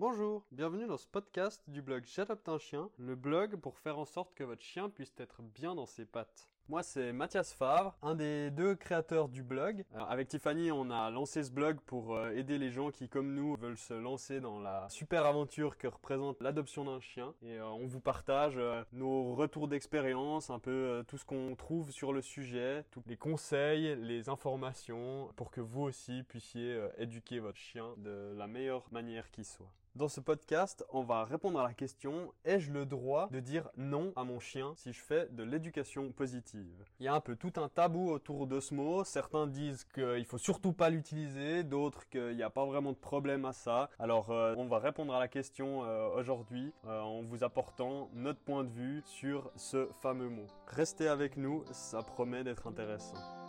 Bonjour, bienvenue dans ce podcast du blog J'adopte un chien, le blog pour faire en sorte que votre chien puisse être bien dans ses pattes. Moi, c'est Mathias Favre, un des deux créateurs du blog. Euh, avec Tiffany, on a lancé ce blog pour euh, aider les gens qui, comme nous, veulent se lancer dans la super aventure que représente l'adoption d'un chien. Et euh, on vous partage nos retours d'expérience, un peu tout ce qu'on trouve sur le sujet, tous les conseils, les informations, pour que vous aussi puissiez éduquer votre chien de la meilleure manière qui soit. Dans ce podcast, on va répondre à la question ai-je le droit de dire non à mon chien si je fais de l'éducation positive? Il y a un peu tout un tabou autour de ce mot. Certains disent qu'il faut surtout pas l'utiliser, d'autres qu'il n'y a pas vraiment de problème à ça. Alors, euh, on va répondre à la question euh, aujourd'hui euh, en vous apportant notre point de vue sur ce fameux mot. Restez avec nous, ça promet d'être intéressant.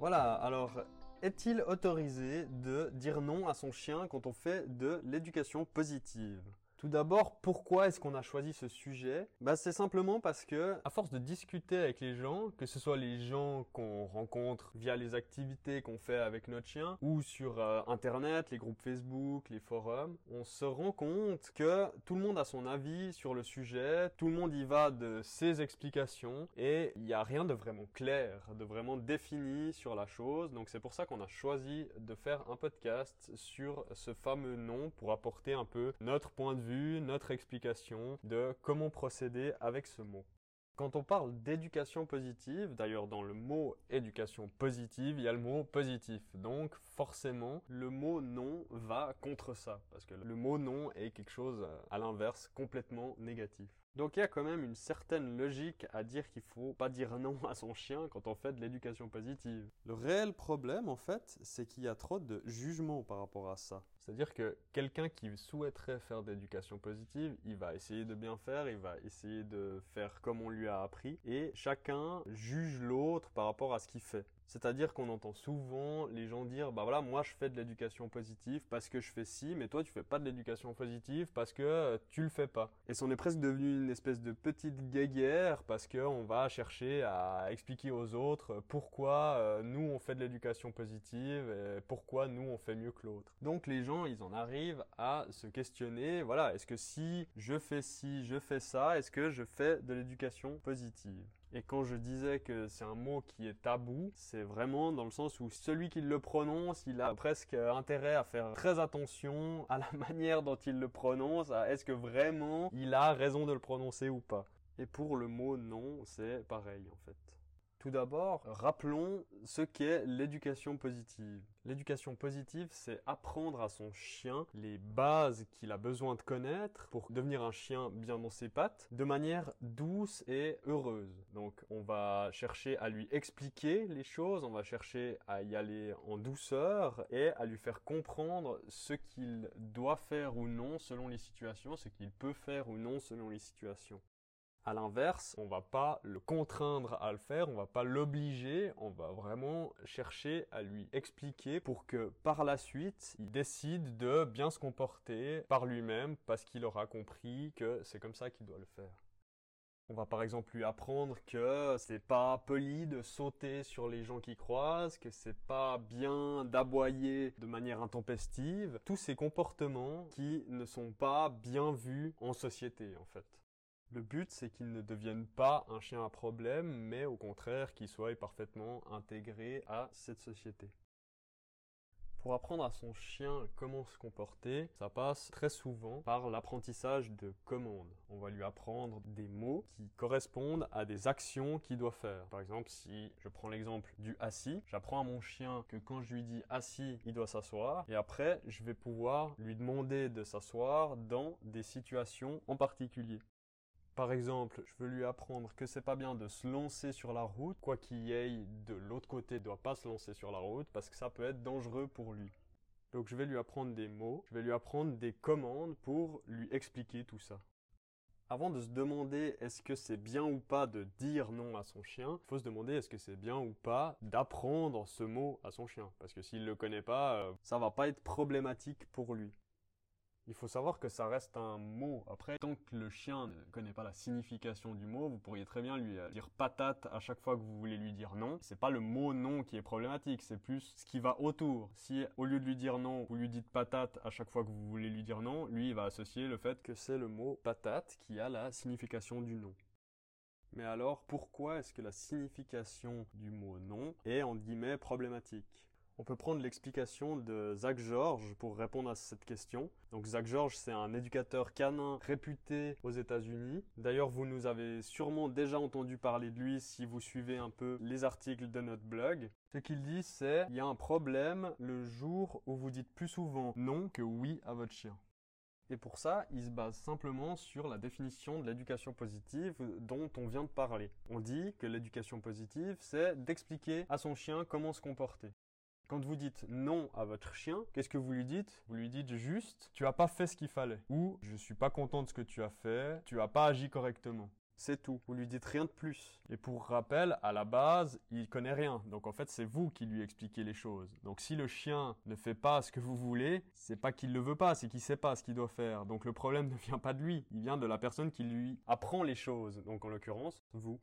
Voilà, alors est-il autorisé de dire non à son chien quand on fait de l'éducation positive? Tout d'abord, pourquoi est-ce qu'on a choisi ce sujet? Bah c'est simplement parce que à force de discuter avec les gens, que ce soit les gens qu'on rencontre via les activités qu'on fait avec notre chien ou sur euh, internet, les groupes Facebook, les forums, on se rend compte que tout le monde a son avis sur le sujet, tout le monde y va de ses explications et il n'y a rien de vraiment clair, de vraiment défini sur la chose. Donc c'est pour ça qu'on a choisi de faire un podcast sur ce fameux nom pour apporter un peu notre point de vue notre explication de comment procéder avec ce mot. Quand on parle d'éducation positive, d'ailleurs dans le mot éducation positive, il y a le mot positif. Donc forcément, le mot non va contre ça. Parce que le mot non est quelque chose à l'inverse complètement négatif. Donc il y a quand même une certaine logique à dire qu'il faut pas dire non à son chien quand on fait de l'éducation positive. Le réel problème en fait, c'est qu'il y a trop de jugement par rapport à ça. C'est-à-dire que quelqu'un qui souhaiterait faire d'éducation positive, il va essayer de bien faire, il va essayer de faire comme on lui a appris et chacun juge l'autre par rapport à ce qu'il fait. C'est-à-dire qu'on entend souvent les gens dire bah voilà moi je fais de l'éducation positive parce que je fais ci mais toi tu fais pas de l'éducation positive parce que euh, tu le fais pas. Et c'en est presque devenu une espèce de petite guéguerre parce que on va chercher à expliquer aux autres pourquoi euh, nous on fait de l'éducation positive et pourquoi nous on fait mieux que l'autre. Donc les gens ils en arrivent à se questionner voilà est-ce que si je fais ci je fais ça est-ce que je fais de l'éducation positive? Et quand je disais que c'est un mot qui est tabou, c'est vraiment dans le sens où celui qui le prononce, il a presque intérêt à faire très attention à la manière dont il le prononce, à est-ce que vraiment il a raison de le prononcer ou pas. Et pour le mot non, c'est pareil en fait. Tout d'abord, rappelons ce qu'est l'éducation positive. L'éducation positive, c'est apprendre à son chien les bases qu'il a besoin de connaître pour devenir un chien bien dans ses pattes, de manière douce et heureuse. Donc, on va chercher à lui expliquer les choses, on va chercher à y aller en douceur et à lui faire comprendre ce qu'il doit faire ou non selon les situations, ce qu'il peut faire ou non selon les situations. À l'inverse, on va pas le contraindre à le faire, on va pas l'obliger, on va vraiment chercher à lui expliquer pour que par la suite, il décide de bien se comporter par lui-même parce qu'il aura compris que c'est comme ça qu'il doit le faire. On va par exemple lui apprendre que c'est pas poli de sauter sur les gens qui croisent, que c'est pas bien d'aboyer de manière intempestive. Tous ces comportements qui ne sont pas bien vus en société, en fait. Le but, c'est qu'il ne devienne pas un chien à problème, mais au contraire qu'il soit parfaitement intégré à cette société. Pour apprendre à son chien comment se comporter, ça passe très souvent par l'apprentissage de commandes. On va lui apprendre des mots qui correspondent à des actions qu'il doit faire. Par exemple, si je prends l'exemple du assis, j'apprends à mon chien que quand je lui dis assis, il doit s'asseoir, et après, je vais pouvoir lui demander de s'asseoir dans des situations en particulier. Par exemple, je veux lui apprendre que c'est pas bien de se lancer sur la route, quoi qu'il y ait de l'autre côté, il doit pas se lancer sur la route parce que ça peut être dangereux pour lui. Donc je vais lui apprendre des mots, je vais lui apprendre des commandes pour lui expliquer tout ça. Avant de se demander est-ce que c'est bien ou pas de dire non à son chien, il faut se demander est-ce que c'est bien ou pas d'apprendre ce mot à son chien. Parce que s'il ne le connaît pas, euh, ça va pas être problématique pour lui. Il faut savoir que ça reste un mot. Après, tant que le chien ne connaît pas la signification du mot, vous pourriez très bien lui euh, dire patate à chaque fois que vous voulez lui dire non. C'est pas le mot non qui est problématique, c'est plus ce qui va autour. Si au lieu de lui dire non, vous lui dites patate à chaque fois que vous voulez lui dire non, lui il va associer le fait que c'est le mot patate qui a la signification du non. Mais alors, pourquoi est-ce que la signification du mot non est en guillemets problématique? On peut prendre l'explication de Zach George pour répondre à cette question. Donc Zach George, c'est un éducateur canin réputé aux États-Unis. D'ailleurs, vous nous avez sûrement déjà entendu parler de lui si vous suivez un peu les articles de notre blog. Ce qu'il dit, c'est il y a un problème le jour où vous dites plus souvent non que oui à votre chien. Et pour ça, il se base simplement sur la définition de l'éducation positive dont on vient de parler. On dit que l'éducation positive, c'est d'expliquer à son chien comment se comporter. Quand vous dites non à votre chien, qu'est-ce que vous lui dites? Vous lui dites juste tu as pas fait ce qu'il fallait ou je suis pas content de ce que tu as fait, tu as pas agi correctement. C'est tout. Vous lui dites rien de plus. Et pour rappel, à la base, il connaît rien. Donc en fait, c'est vous qui lui expliquez les choses. Donc si le chien ne fait pas ce que vous voulez, c'est pas qu'il le veut pas, c'est qu'il sait pas ce qu'il doit faire. Donc le problème ne vient pas de lui, il vient de la personne qui lui apprend les choses. Donc en l'occurrence, vous.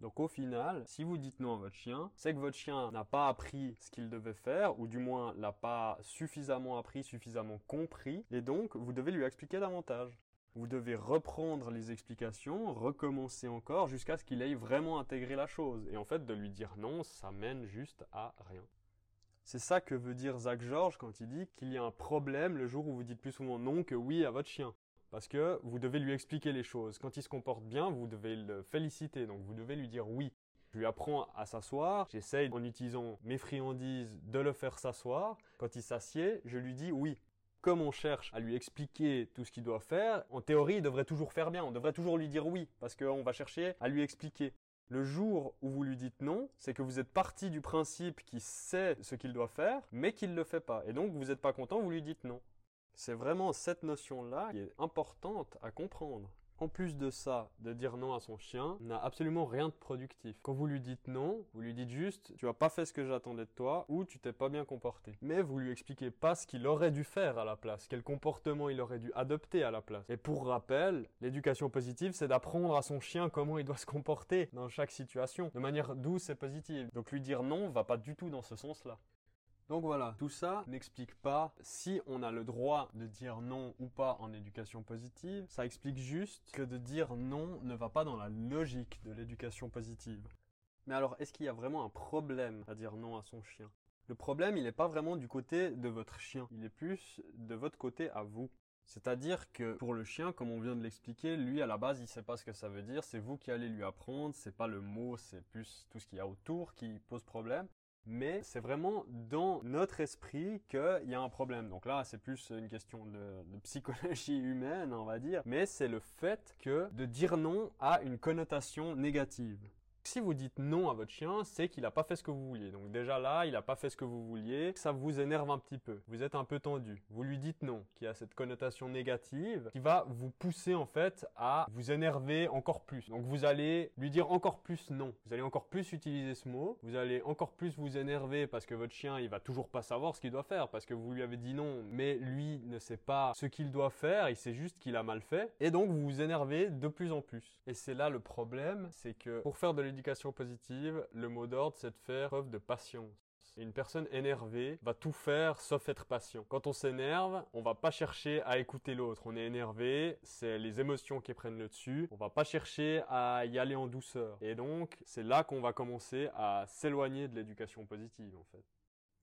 Donc au final, si vous dites non à votre chien, c'est que votre chien n'a pas appris ce qu'il devait faire, ou du moins l'a pas suffisamment appris, suffisamment compris, et donc vous devez lui expliquer davantage. Vous devez reprendre les explications, recommencer encore jusqu'à ce qu'il ait vraiment intégré la chose. Et en fait, de lui dire non, ça mène juste à rien. C'est ça que veut dire Zach George quand il dit qu'il y a un problème le jour où vous dites plus souvent non que oui à votre chien. Parce que vous devez lui expliquer les choses. Quand il se comporte bien, vous devez le féliciter. Donc vous devez lui dire oui. Je lui apprends à s'asseoir. J'essaye en utilisant mes friandises de le faire s'asseoir. Quand il s'assied, je lui dis oui. Comme on cherche à lui expliquer tout ce qu'il doit faire, en théorie, il devrait toujours faire bien. On devrait toujours lui dire oui. Parce qu'on va chercher à lui expliquer. Le jour où vous lui dites non, c'est que vous êtes parti du principe qu'il sait ce qu'il doit faire, mais qu'il ne le fait pas. Et donc, vous n'êtes pas content, vous lui dites non. C'est vraiment cette notion-là qui est importante à comprendre. En plus de ça, de dire non à son chien n'a absolument rien de productif. Quand vous lui dites non, vous lui dites juste tu as pas fait ce que j'attendais de toi ou tu t'es pas bien comporté. Mais vous lui expliquez pas ce qu'il aurait dû faire à la place, quel comportement il aurait dû adopter à la place. Et pour rappel, l'éducation positive c'est d'apprendre à son chien comment il doit se comporter dans chaque situation, de manière douce et positive. Donc lui dire non va pas du tout dans ce sens-là. Donc voilà, tout ça n'explique pas si on a le droit de dire non ou pas en éducation positive. Ça explique juste que de dire non ne va pas dans la logique de l'éducation positive. Mais alors, est-ce qu'il y a vraiment un problème à dire non à son chien? Le problème, il n'est pas vraiment du côté de votre chien, il est plus de votre côté à vous. C'est-à-dire que pour le chien, comme on vient de l'expliquer, lui à la base il sait pas ce que ça veut dire, c'est vous qui allez lui apprendre, c'est pas le mot, c'est plus tout ce qu'il y a autour qui pose problème mais c'est vraiment dans notre esprit qu'il y a un problème. Donc là, c'est plus une question de, psychologie humaine, on va dire, mais c'est le fait que de dire non a une connotation négative. Si vous dites non à votre chien, c'est qu'il n'a pas fait ce que vous vouliez. Donc déjà là, il n'a pas fait ce que vous vouliez, ça vous énerve un petit peu. Vous êtes un peu tendu. Vous lui dites non, qui a cette connotation négative, qui va vous pousser en fait à vous énerver encore plus. Donc vous allez lui dire encore plus non. Vous allez encore plus utiliser ce mot. Vous allez encore plus vous énerver parce que votre chien, il va toujours pas savoir ce qu'il doit faire parce que vous lui avez dit non, mais lui ne sait pas ce qu'il doit faire. Il sait juste qu'il a mal fait. Et donc vous vous énervez de plus en plus. Et c'est là le problème, c'est que pour faire de l'éducation positive, le mot d'ordre, c'est de faire preuve de patience. Une personne énervée va tout faire sauf être patient. Quand on s'énerve, on va pas chercher à écouter l'autre. On est énervé, c'est les émotions qui prennent le dessus. On va pas chercher à y aller en douceur. Et donc, c'est là qu'on va commencer à s'éloigner de l'éducation positive, en fait.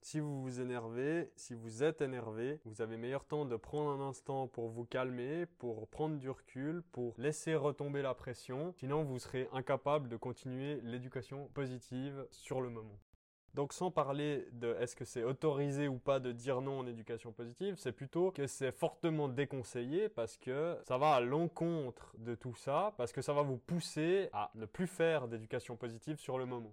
Si vous vous énervez, si vous êtes énervé, vous avez meilleur temps de prendre un instant pour vous calmer, pour prendre du recul, pour laisser retomber la pression. Sinon, vous serez incapable de continuer l'éducation positive sur le moment. Donc sans parler de est-ce que c'est autorisé ou pas de dire non en éducation positive, c'est plutôt que c'est fortement déconseillé parce que ça va à l'encontre de tout ça, parce que ça va vous pousser à ne plus faire d'éducation positive sur le moment.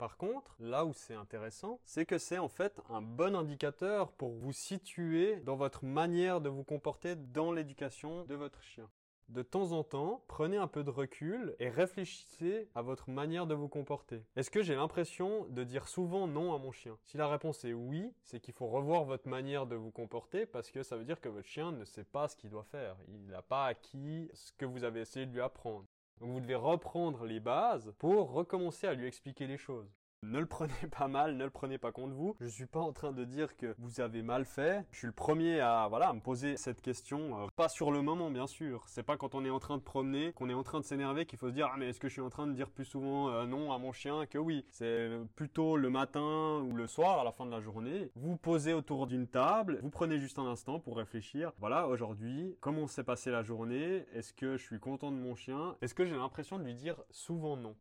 Par contre, là où c'est intéressant, c'est que c'est en fait un bon indicateur pour vous situer dans votre manière de vous comporter dans l'éducation de votre chien. de temps en temps, prenez un peu de recul et réfléchissez à votre manière de vous comporter. Est-ce que j'ai l'impression de dire souvent non à mon chien? Si la réponse est oui, c'est qu'il faut revoir votre manière de vous comporter parce que ça veut dire que votre chien ne sait pas ce qu'il doit faire. Il n'a pas acquis ce que vous avez essayé de lui apprendre. Donc vous devez reprendre les bases pour recommencer à lui expliquer les choses. Ne le prenez pas mal, ne le prenez pas contre vous. Je suis pas en train de dire que vous avez mal fait. Je suis le premier à voilà me poser cette question. Euh, pas sur le moment, bien sûr. C'est pas quand on est en train de promener, qu'on est en train de s'énerver, qu'il faut se dire ah mais est-ce que je suis en train de dire plus souvent euh, non à mon chien que oui? C'est plutôt le matin ou le soir à la fin de la journée. Vous posez autour d'une table, vous prenez juste un instant pour réfléchir. Voilà aujourd'hui comment s'est passée la journée? Est-ce que je suis content de mon chien? Est-ce que j'ai l'impression de lui dire souvent non?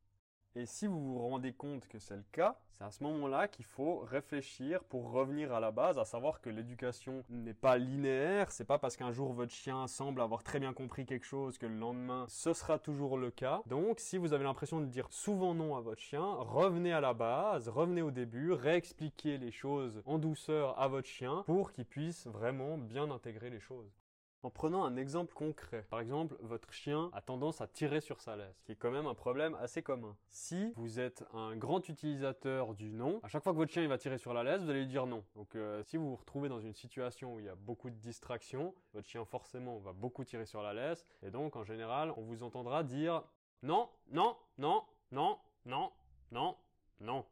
Et si vous vous rendez compte que c'est le cas, c'est à ce moment-là qu'il faut réfléchir pour revenir à la base, à savoir que l'éducation n'est pas linéaire, c'est pas parce qu'un jour votre chien semble avoir très bien compris quelque chose que le lendemain ce sera toujours le cas. Donc si vous avez l'impression de dire souvent non à votre chien, revenez à la base, revenez au début, réexpliquez les choses en douceur à votre chien pour qu'il puisse vraiment bien intégrer les choses. En prenant un exemple concret, par exemple, votre chien a tendance à tirer sur sa laisse, qui est quand même un problème assez commun. Si vous êtes un grand utilisateur du non, à chaque fois que votre chien va tirer sur la laisse, vous allez lui dire non. Donc euh, si vous vous retrouvez dans une situation où il y a beaucoup de distractions, votre chien forcément va beaucoup tirer sur la laisse, et donc en général, on vous entendra dire non, non, non, non, non, non, non.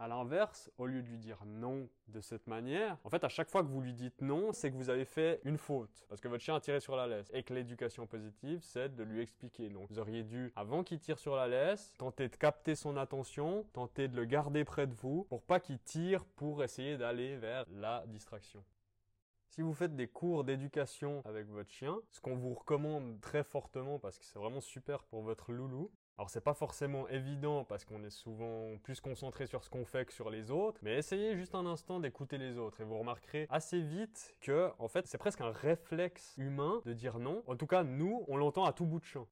À l'inverse, au lieu de lui dire non de cette manière, en fait, à chaque fois que vous lui dites non, c'est que vous avez fait une faute. Parce que votre chien a tiré sur la laisse. Et que l'éducation positive, c'est de lui expliquer. Donc, vous auriez dû, avant qu'il tire sur la laisse, tenter de capter son attention, tenter de le garder près de vous, pour pas qu'il tire pour essayer d'aller vers la distraction. Si vous faites des cours d'éducation avec votre chien, ce qu'on vous recommande très fortement parce que c'est vraiment super pour votre loulou, alors c'est pas forcément évident parce qu'on est souvent plus concentré sur ce qu'on fait que sur les autres, mais essayez juste un instant d'écouter les autres et vous remarquerez assez vite que en fait c'est presque un réflexe humain de dire non. En tout cas nous on l'entend à tout bout de champ.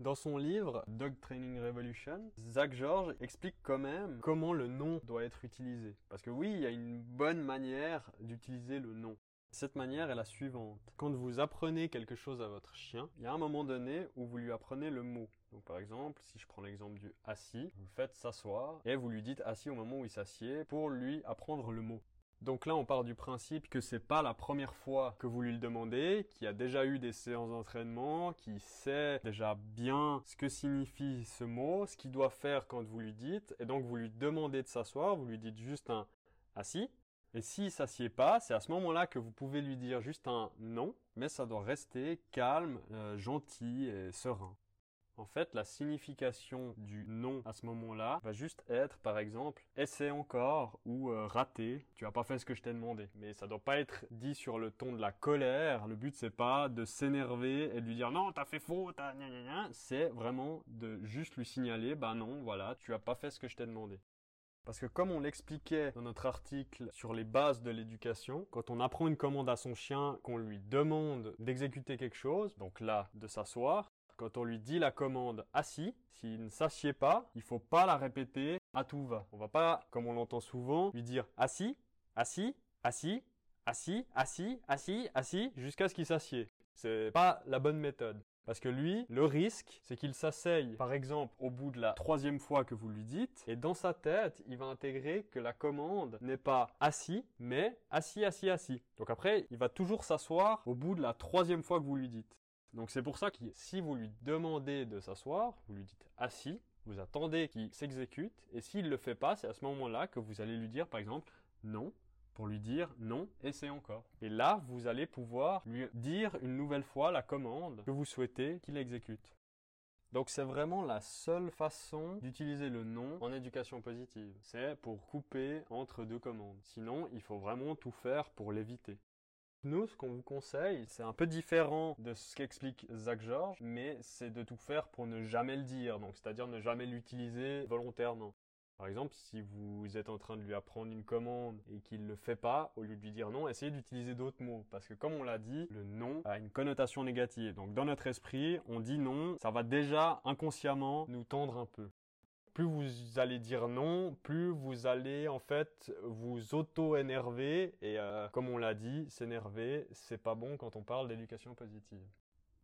Dans son livre Dog Training Revolution, Zach George explique quand même comment le non doit être utilisé. Parce que oui, il y a une bonne manière d'utiliser le non. Cette manière est la suivante. Quand vous apprenez quelque chose à votre chien, il y a un moment donné où vous lui apprenez le mot. Donc par exemple, si je prends l'exemple du assis, vous faites s'asseoir et vous lui dites assis au moment où il s'assied pour lui apprendre le mot. Donc là, on part du principe que c'est pas la première fois que vous lui le demandez, qu'il a déjà eu des séances d'entraînement, qu'il sait déjà bien ce que signifie ce mot, ce qu'il doit faire quand vous lui dites, et donc vous lui demandez de s'asseoir, vous lui dites juste un assis, et s'il s'assied pas, c'est à ce moment-là que vous pouvez lui dire juste un non, mais ça doit rester calme, euh, gentil et serein. En fait, la signification du non à ce moment-là va juste être, par exemple, essaie encore ou euh, raté, tu as pas fait ce que je t'ai demandé. Mais ça doit pas être dit sur le ton de la colère. Le but c'est pas de s'énerver et de lui dire non, t'as fait faux, t'as C'est vraiment de juste lui signaler, bah non, voilà, tu as pas fait ce que je t'ai demandé. Parce que comme on l'expliquait dans notre article sur les bases de l'éducation, quand on apprend une commande à son chien, qu'on lui demande d'exécuter quelque chose, donc là, de s'asseoir, quand on lui dit la commande assis, s'il ne s'assied pas, il faut pas la répéter à tout va. On va pas, comme on l'entend souvent, lui dire assis, assis, assis, assis, assis, assis, assis, jusqu'à ce qu'il s'assied. C'est pas la bonne méthode. Parce que lui, le risque, c'est qu'il s'asseye, par exemple, au bout de la troisième fois que vous lui dites, et dans sa tête, il va intégrer que la commande n'est pas assis, mais assis, assis, assis. Donc après, il va toujours s'asseoir au bout de la troisième fois que vous lui dites. Donc c'est pour ça que si vous lui demandez de s'asseoir, vous lui dites assis, vous attendez qu'il s'exécute, et s'il le fait pas, c'est à ce moment-là que vous allez lui dire, par exemple, non, pour lui dire non, essaie encore. Et là, vous allez pouvoir lui dire une nouvelle fois la commande que vous souhaitez qu'il exécute. Donc c'est vraiment la seule façon d'utiliser le non en éducation positive. C'est pour couper entre deux commandes. Sinon, il faut vraiment tout faire pour l'éviter. Nous, ce qu'on vous conseille, c'est un peu différent de ce qu'explique Zach George, mais c'est de tout faire pour ne jamais le dire, donc c'est-à-dire ne jamais l'utiliser volontairement. Par exemple, si vous êtes en train de lui apprendre une commande et qu'il ne le fait pas, au lieu de lui dire non, essayez d'utiliser d'autres mots. Parce que comme on l'a dit, le non a une connotation négative. Donc dans notre esprit, on dit non, ça va déjà inconsciemment nous tendre un peu. Plus vous allez dire non, plus vous allez en fait vous auto-énerver. Et euh, comme on l'a dit, s'énerver, c'est pas bon quand on parle d'éducation positive.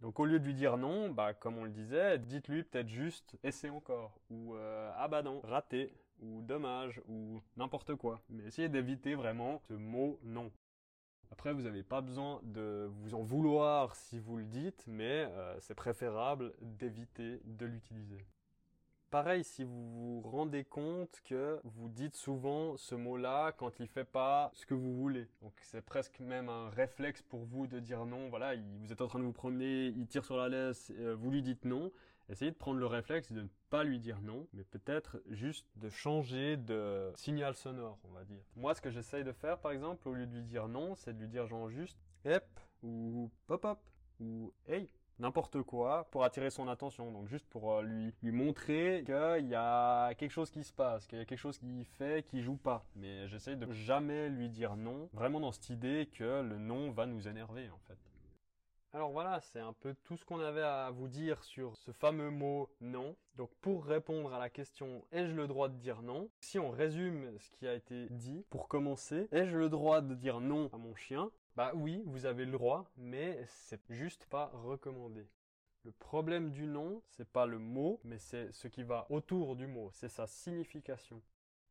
Donc au lieu de lui dire non, bah comme on le disait, dites-lui peut-être juste essaie encore ou euh, ah bah non, raté ou dommage ou n'importe quoi. Mais essayez d'éviter vraiment ce mot non. Après, vous n'avez pas besoin de vous en vouloir si vous le dites, mais euh, c'est préférable d'éviter de l'utiliser. Pareil, si vous vous rendez compte que vous dites souvent ce mot-là quand il fait pas ce que vous voulez. Donc c'est presque même un réflexe pour vous de dire non. Voilà, vous êtes en train de vous promener, il tire sur la laisse, euh, vous lui dites non. Essayez de prendre le réflexe de ne pas lui dire non, mais peut-être juste de changer de signal sonore, on va dire. Moi, ce que j'essaye de faire, par exemple, au lieu de lui dire non, c'est de lui dire genre juste hep ou pop up ou hey n'importe quoi pour attirer son attention. Donc juste pour euh, lui, lui montrer qu'il y a quelque chose qui se passe, qu'il y a quelque chose qui fait, qui joue pas. Mais j'essaye de jamais lui dire non, vraiment dans cette idée que le non va nous énerver en fait. Alors voilà, c'est un peu tout ce qu'on avait à vous dire sur ce fameux mot non. Donc pour répondre à la question ai-je le droit de dire non? Si on résume ce qui a été dit, pour commencer, ai-je le droit de dire non à mon chien? Bah oui, vous avez le droit, mais c'est juste pas recommandé. Le problème du non, c'est pas le mot, mais c'est ce qui va autour du mot, c'est sa signification.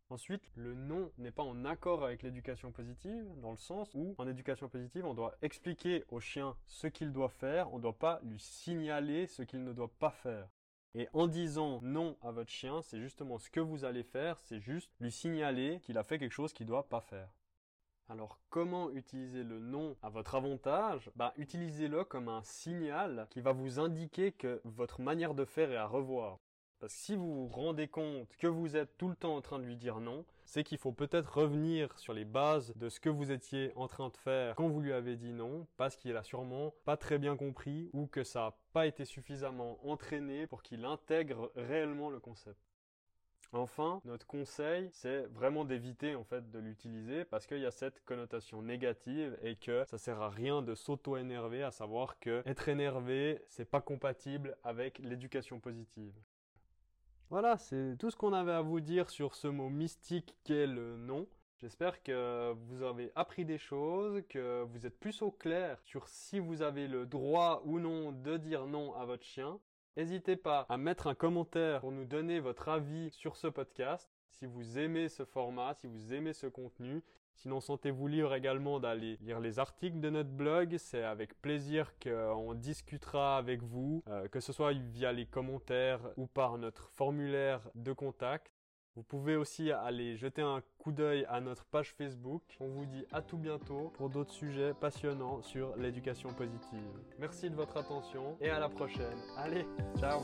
Ensuite, le non n'est pas en accord avec l'éducation positive, dans le sens où, en éducation positive, on doit expliquer au chien ce qu'il doit faire, on ne doit pas lui signaler ce qu'il ne doit pas faire. Et en disant non à votre chien, c'est justement ce que vous allez faire, c'est juste lui signaler qu'il a fait quelque chose qu'il doit pas faire. Alors comment utiliser le non à votre avantage? Bah, Utilisez-le comme un signal qui va vous indiquer que votre manière de faire est à revoir. Parce que si vous vous rendez compte que vous êtes tout le temps en train de lui dire non, c'est qu'il faut peut-être revenir sur les bases de ce que vous étiez en train de faire quand vous lui avez dit non, parce qu'il a sûrement pas très bien compris ou que ça n'a pas été suffisamment entraîné pour qu'il intègre réellement le concept. Enfin, notre conseil, c'est vraiment d'éviter en fait de l'utiliser parce qu'il y a cette connotation négative et que ça sert à rien de s'auto-énerver, à savoir que être énervé, c'est pas compatible avec l'éducation positive. Voilà, c'est tout ce qu'on avait à vous dire sur ce mot mystique qu'est le nom. J'espère que vous avez appris des choses, que vous êtes plus au clair sur si vous avez le droit ou non de dire non à votre chien. N'hésitez pas à mettre un commentaire pour nous donner votre avis sur ce podcast. Si vous aimez ce format, si vous aimez ce contenu, Sinon, sentez-vous libre également d'aller lire les articles de notre blog. C'est avec plaisir qu'on discutera avec vous, euh, que ce soit via les commentaires ou par notre formulaire de contact. Vous pouvez aussi aller jeter un coup d'œil à notre page Facebook. On vous dit à tout bientôt pour d'autres sujets passionnants sur l'éducation positive. Merci de votre attention et à la prochaine. Allez, ciao